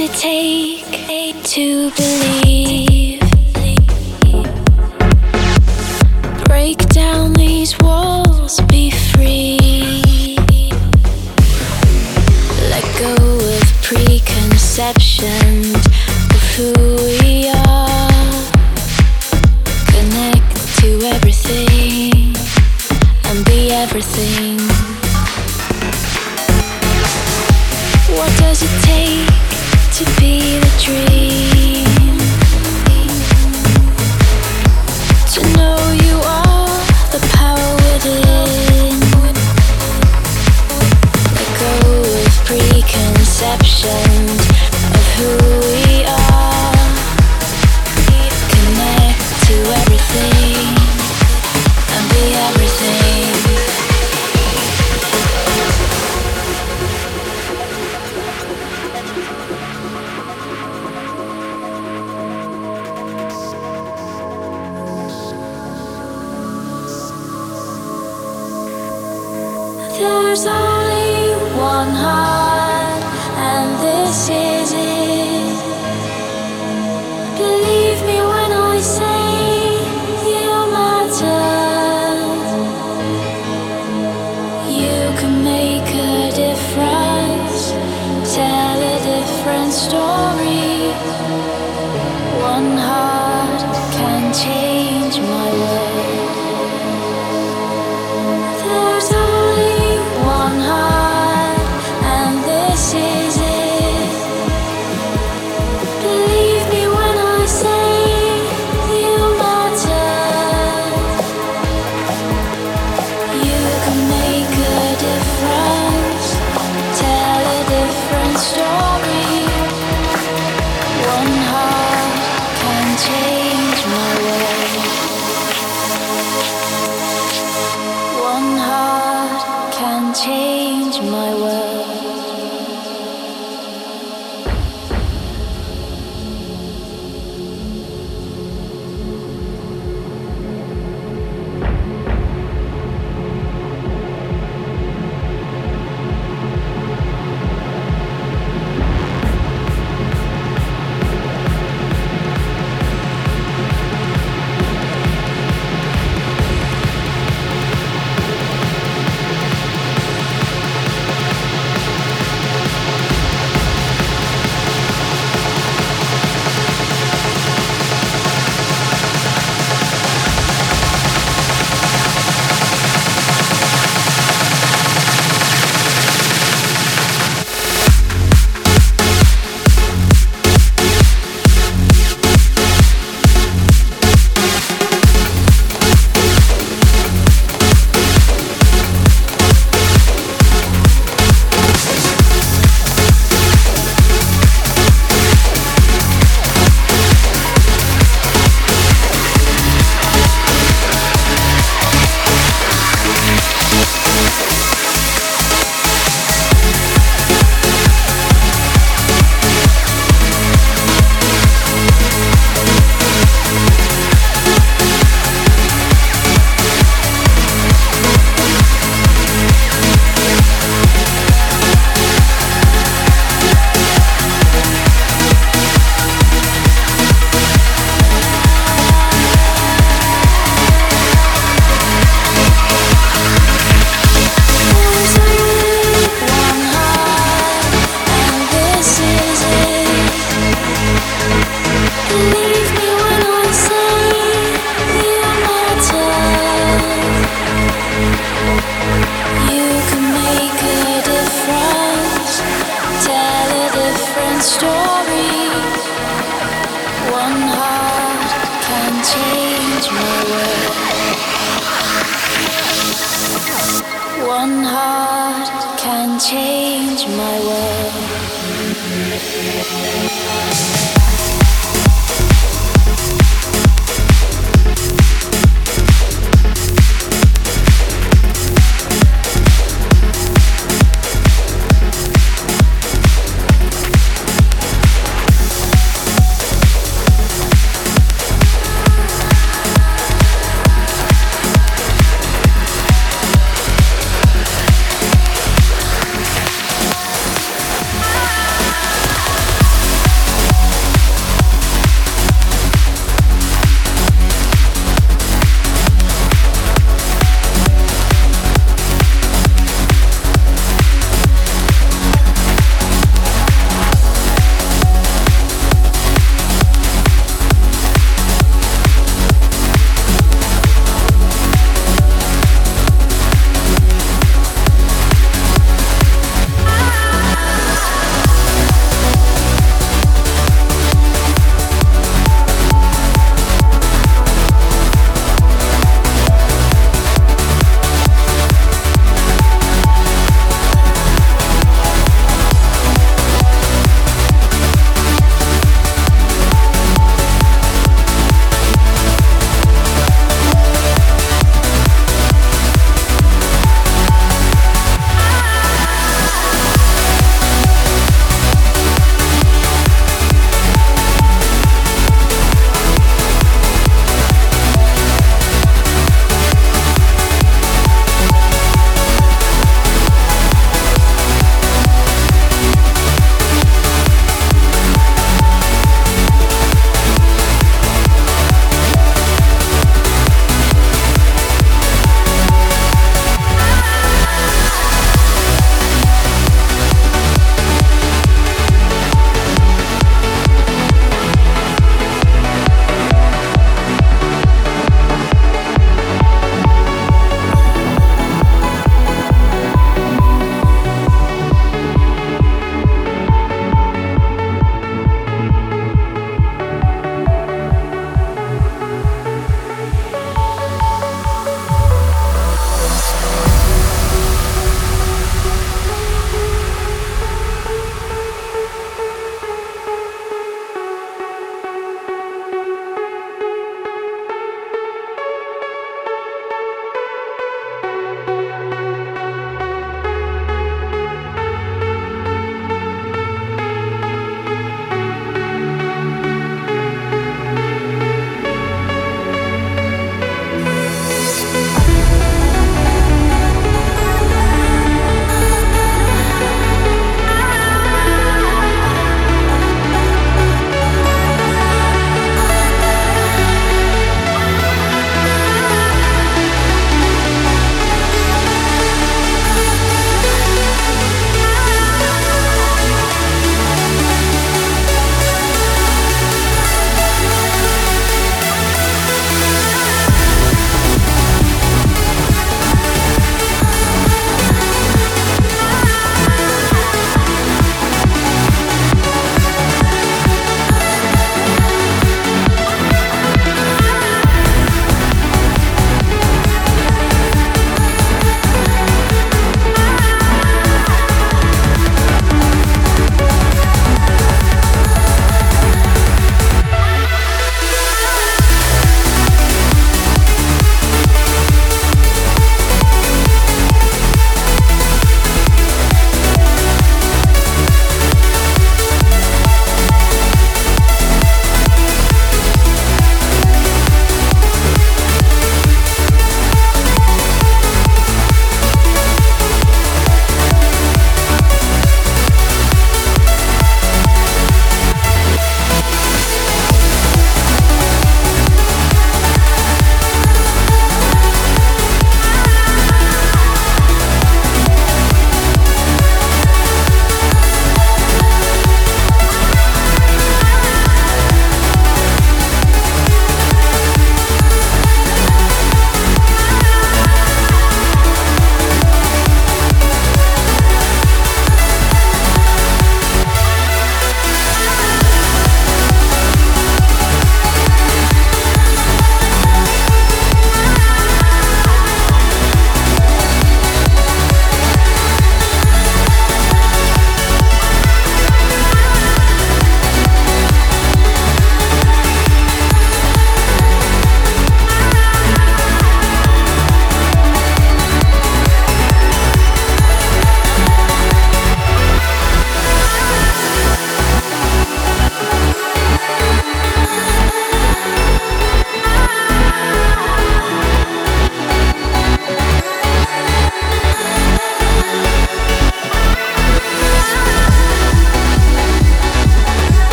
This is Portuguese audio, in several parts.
it take?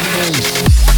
Música